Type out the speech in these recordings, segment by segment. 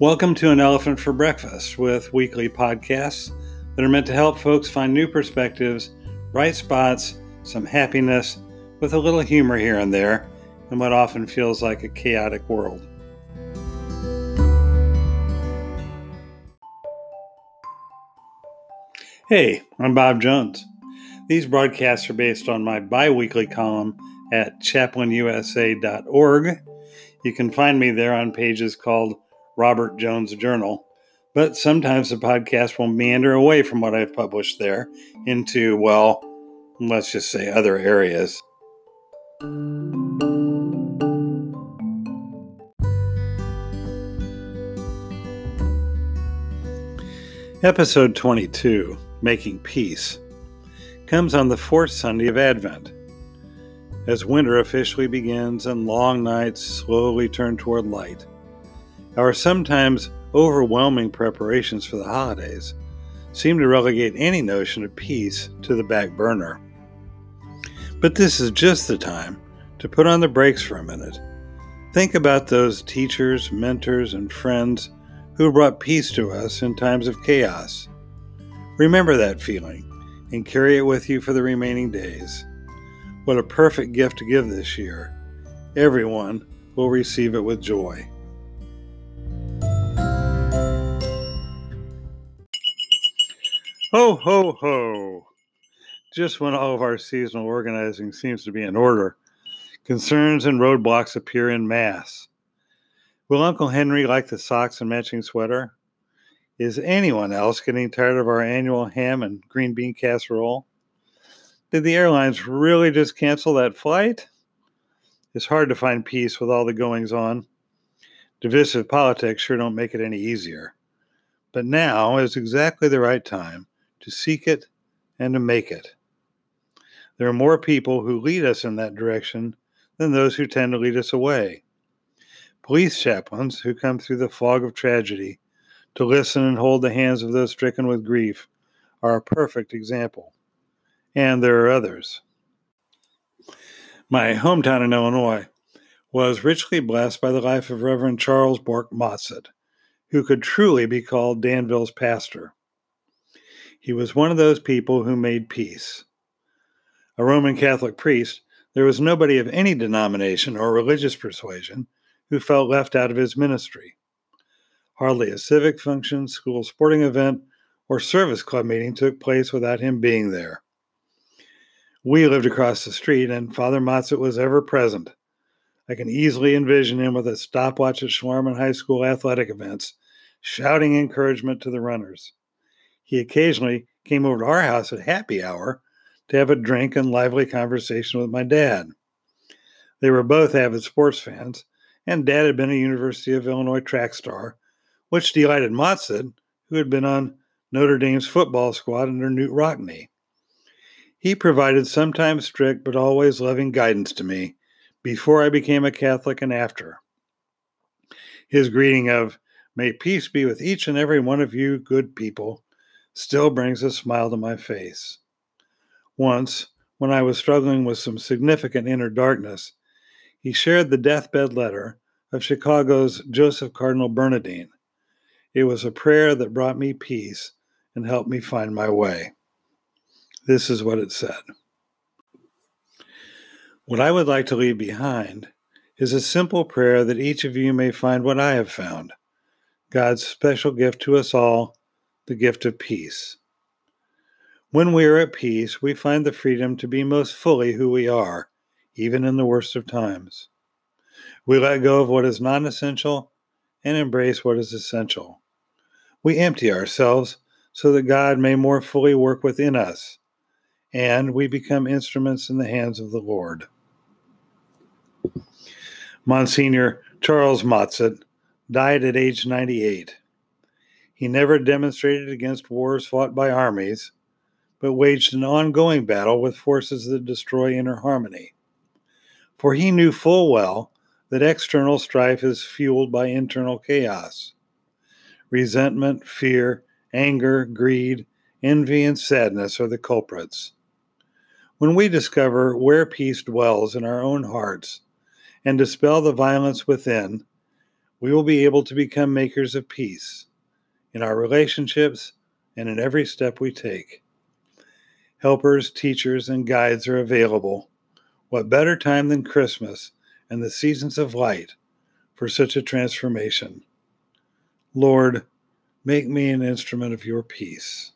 Welcome to An Elephant for Breakfast with weekly podcasts that are meant to help folks find new perspectives, bright spots, some happiness, with a little humor here and there in what often feels like a chaotic world. Hey, I'm Bob Jones. These broadcasts are based on my bi weekly column at chaplainusa.org. You can find me there on pages called Robert Jones Journal. But sometimes the podcast will meander away from what I've published there into, well, let's just say other areas. Episode 22, Making Peace, comes on the fourth Sunday of Advent. As winter officially begins and long nights slowly turn toward light, our sometimes overwhelming preparations for the holidays seem to relegate any notion of peace to the back burner. But this is just the time to put on the brakes for a minute. Think about those teachers, mentors, and friends who brought peace to us in times of chaos. Remember that feeling and carry it with you for the remaining days. What a perfect gift to give this year. Everyone will receive it with joy. Ho, ho, ho. Just when all of our seasonal organizing seems to be in order, concerns and roadblocks appear in mass. Will Uncle Henry like the socks and matching sweater? Is anyone else getting tired of our annual ham and green bean casserole? Did the airlines really just cancel that flight? It's hard to find peace with all the goings on. Divisive politics sure don't make it any easier. But now is exactly the right time to seek it, and to make it. There are more people who lead us in that direction than those who tend to lead us away. Police chaplains who come through the fog of tragedy to listen and hold the hands of those stricken with grief are a perfect example. And there are others. My hometown in Illinois was richly blessed by the life of Reverend Charles Bork Motset, who could truly be called Danville's pastor. He was one of those people who made peace. A Roman Catholic priest, there was nobody of any denomination or religious persuasion who felt left out of his ministry. Hardly a civic function, school sporting event, or service club meeting took place without him being there. We lived across the street, and Father Motset was ever present. I can easily envision him with a stopwatch at Schlarman High School athletic events, shouting encouragement to the runners. He occasionally came over to our house at happy hour to have a drink and lively conversation with my dad. They were both avid sports fans, and Dad had been a University of Illinois track star, which delighted Motset, who had been on Notre Dame's football squad under Knute Rockne. He provided sometimes strict but always loving guidance to me before I became a Catholic and after. His greeting of, May peace be with each and every one of you, good people, still brings a smile to my face. Once, when I was struggling with some significant inner darkness, he shared the deathbed letter of Chicago's Joseph Cardinal Bernardin. It was a prayer that brought me peace and helped me find my way. This is what it said What I would like to leave behind is a simple prayer that each of you may find what I have found God's special gift to us all the gift of peace. When we are at peace, we find the freedom to be most fully who we are, even in the worst of times. We let go of what is non essential and embrace what is essential. We empty ourselves so that God may more fully work within us, and we become instruments in the hands of the Lord. Monsignor Charles Motset died at age 98. He never demonstrated against wars fought by armies, but waged an ongoing battle with forces that destroy inner harmony. For he knew full well that external strife is fueled by internal chaos. Resentment, fear, anger, greed, envy, and sadness are the culprits. When we discover where peace dwells in our own hearts and dispel the violence within, we will be able to become makers of peace in our relationships and in every step we take. Helpers, teachers, and guides are available. What better time than Christmas and the seasons of light for such a transformation? Lord, make me an instrument of your peace.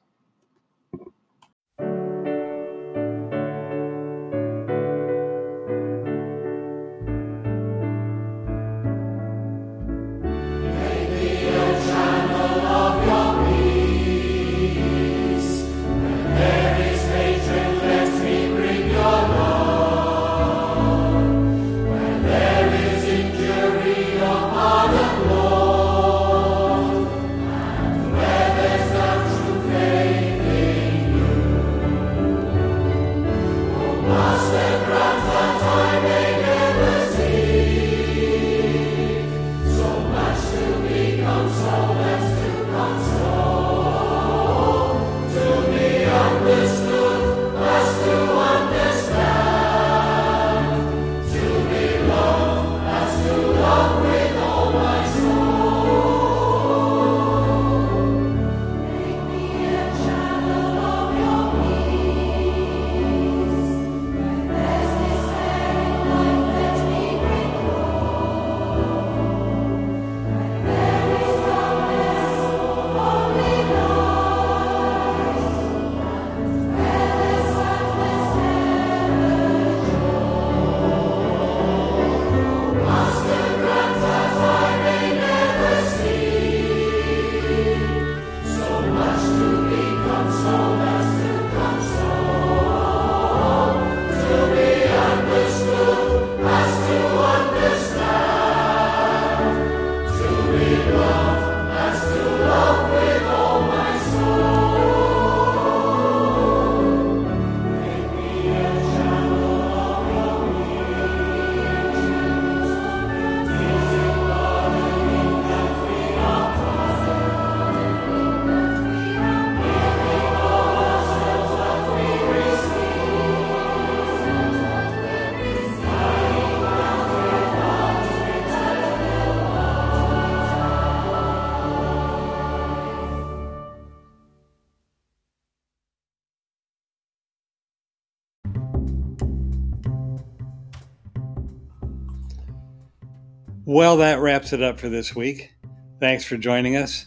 Well, that wraps it up for this week. Thanks for joining us.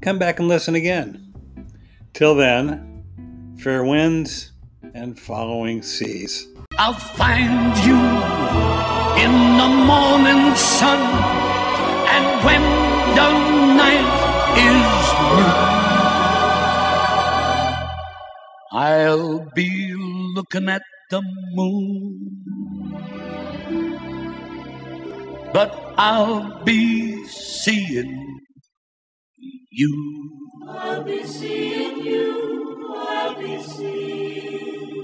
Come back and listen again. Till then, fair winds and following seas. I'll find you in the morning sun, and when the night is new, I'll be looking at the moon. But I'll be seeing you. I'll be seeing you. I'll be seeing